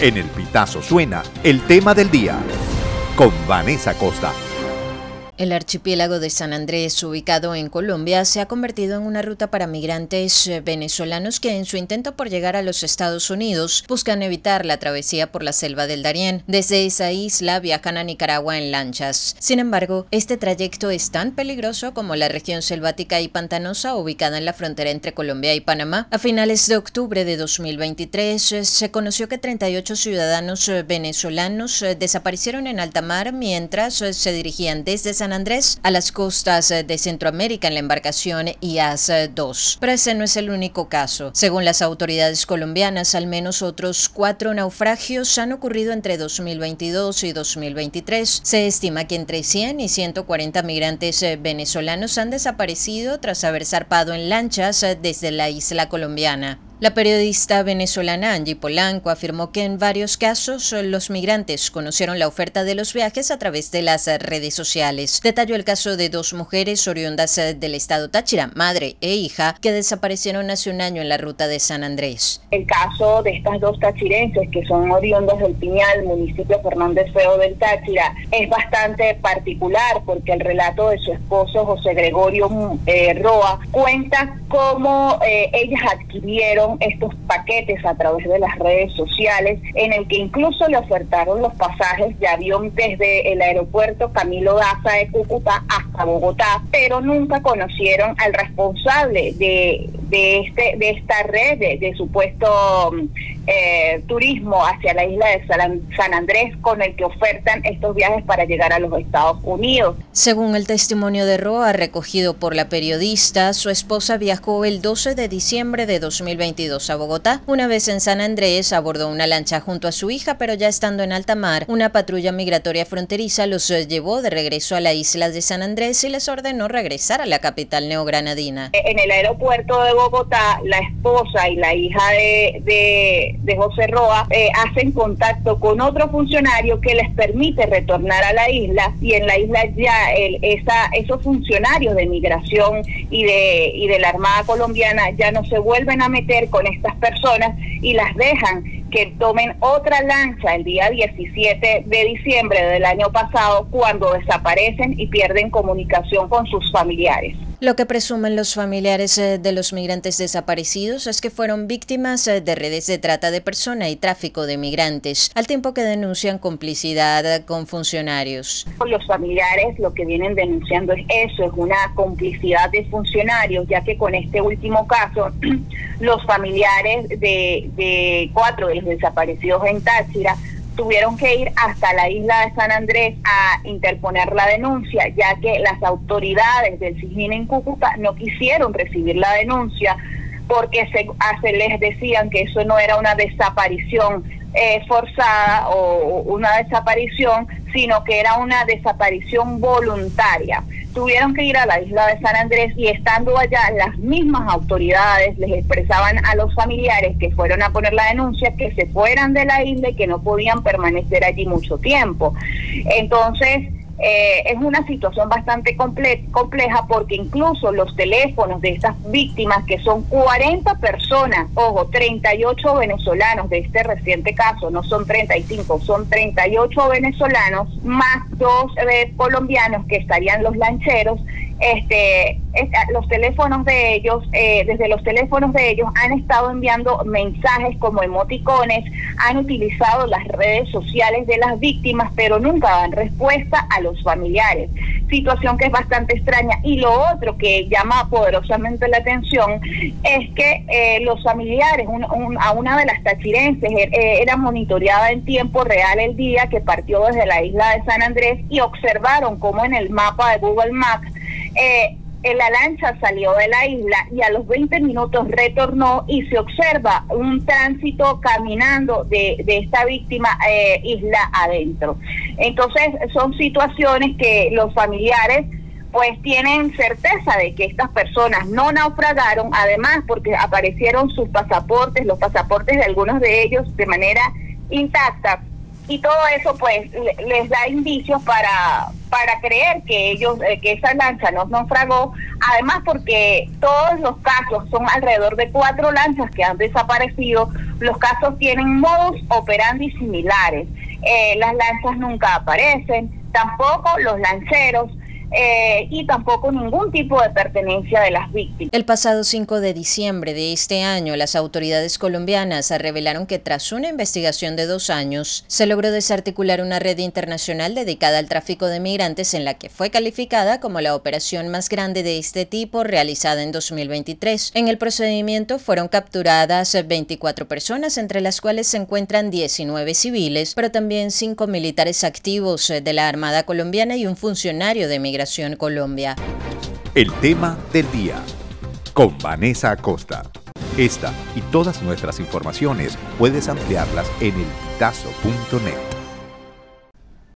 En el Pitazo suena el tema del día con Vanessa Costa. El archipiélago de San Andrés, ubicado en Colombia, se ha convertido en una ruta para migrantes eh, venezolanos que en su intento por llegar a los Estados Unidos buscan evitar la travesía por la selva del Darién. Desde esa isla viajan a Nicaragua en lanchas. Sin embargo, este trayecto es tan peligroso como la región selvática y pantanosa ubicada en la frontera entre Colombia y Panamá. A finales de octubre de 2023 eh, se conoció que 38 ciudadanos eh, venezolanos desaparecieron en alta mar mientras se dirigían desde San Andrés a las costas eh, de Centroamérica en la embarcación IAS-2. Pero ese no es el único caso. Según las autoridades colombianas, al menos otros cuatro naufragios han ocurrido entre 2022 y 2023. Se estima que entre 100 y 140 migrantes eh, venezolanos han desaparecido tras haber zarpado en lanchas eh, desde la isla colombiana. La periodista venezolana Angie Polanco afirmó que en varios casos los migrantes conocieron la oferta de los viajes a través de las redes sociales. Detalló el caso de dos mujeres oriundas del estado Táchira, madre e hija, que desaparecieron hace un año en la ruta de San Andrés. El caso de estas dos tachirenses que son oriundas del Piñal, municipio Fernández Feo del Táchira, es bastante particular porque el relato de su esposo José Gregorio eh, Roa cuenta cómo eh, ellas adquirieron estos paquetes a través de las redes sociales, en el que incluso le ofertaron los pasajes de avión desde el aeropuerto Camilo Daza de Cúcuta hasta Bogotá, pero nunca conocieron al responsable de, de, este, de esta red de, supuesto eh, turismo hacia la isla de San Andrés con el que ofertan estos viajes para llegar a los Estados Unidos. Según el testimonio de Roa recogido por la periodista, su esposa viajó el 12 de diciembre de 2022 a Bogotá. Una vez en San Andrés abordó una lancha junto a su hija, pero ya estando en alta mar, una patrulla migratoria fronteriza los eh, llevó de regreso a la isla de San Andrés y les ordenó regresar a la capital neogranadina. En el aeropuerto de Bogotá, la esposa y la hija de, de, José Roa eh, hacen contacto con otro funcionario que les permite retornar a la isla y en la isla ya el, esa, esos funcionarios de migración y de, y de la Armada colombiana ya no se vuelven a meter con estas personas y las dejan que tomen otra lancha el día 17 de diciembre del año pasado cuando desaparecen y pierden comunicación con sus familiares. Lo que presumen los familiares eh, de los migrantes desaparecidos es que fueron víctimas eh, de redes de trata de persona y tráfico de migrantes, al tiempo que denuncian complicidad con funcionarios. Los familiares lo que vienen denunciando es eso, es una complicidad de funcionarios, ya que con este último caso, los familiares de, de cuatro de los desaparecidos en Táchira tuvieron que ir hasta la isla de San Andrés a interponer la denuncia, ya que las autoridades del SIGIN en Cúcuta no quisieron recibir la denuncia porque se, se les decían que eso no era una desaparición eh, forzada o una desaparición, sino que era una desaparición voluntaria. Tuvieron que ir a la isla de San Andrés y estando allá las mismas autoridades les expresaban a los familiares que fueron a poner la denuncia que se fueran de la isla y que no podían permanecer allí mucho tiempo. Entonces, eh, es una situación bastante compleja porque incluso los teléfonos de estas víctimas, que son 40 personas, ojo, 38 venezolanos de este reciente caso, no son 35, son 38 venezolanos, más dos eh, colombianos que estarían los lancheros, este, los teléfonos de ellos, eh, desde los teléfonos de ellos han estado enviando mensajes como emoticones, han utilizado las redes sociales de las víctimas, pero nunca dan respuesta a los familiares. Situación que es bastante extraña. Y lo otro que llama poderosamente la atención es que eh, los familiares, a una de las tachirenses, eh, era monitoreada en tiempo real el día que partió desde la isla de San Andrés y observaron cómo en el mapa de Google Maps eh, la lancha salió de la isla y a los 20 minutos retornó y se observa un tránsito caminando de, esta víctima eh, isla adentro. Entonces son situaciones que los familiares pues tienen certeza de que estas personas no naufragaron, además porque aparecieron sus pasaportes, los pasaportes de algunos de ellos de manera intacta y todo eso pues les da indicios para para creer que ellos, eh, que esa lancha no naufragó, además porque todos los casos son alrededor de cuatro lanchas que han desaparecido, los casos tienen modus operandi similares. Eh, las lanchas nunca aparecen, tampoco los lancheros, eh, y tampoco ningún tipo de pertenencia de las víctimas. El pasado 5 de diciembre de este año, las autoridades colombianas revelaron que tras una investigación de dos años, se logró desarticular una red internacional dedicada al tráfico de migrantes en la que fue calificada como la operación más grande de este tipo realizada en 2023. En el procedimiento fueron capturadas 24 personas, entre las cuales se encuentran 19 civiles, pero también 5 militares activos de la Armada colombiana y un funcionario de Colombia. El tema del día con Vanessa Acosta. Esta y todas nuestras informaciones puedes ampliarlas en elpitazo.net.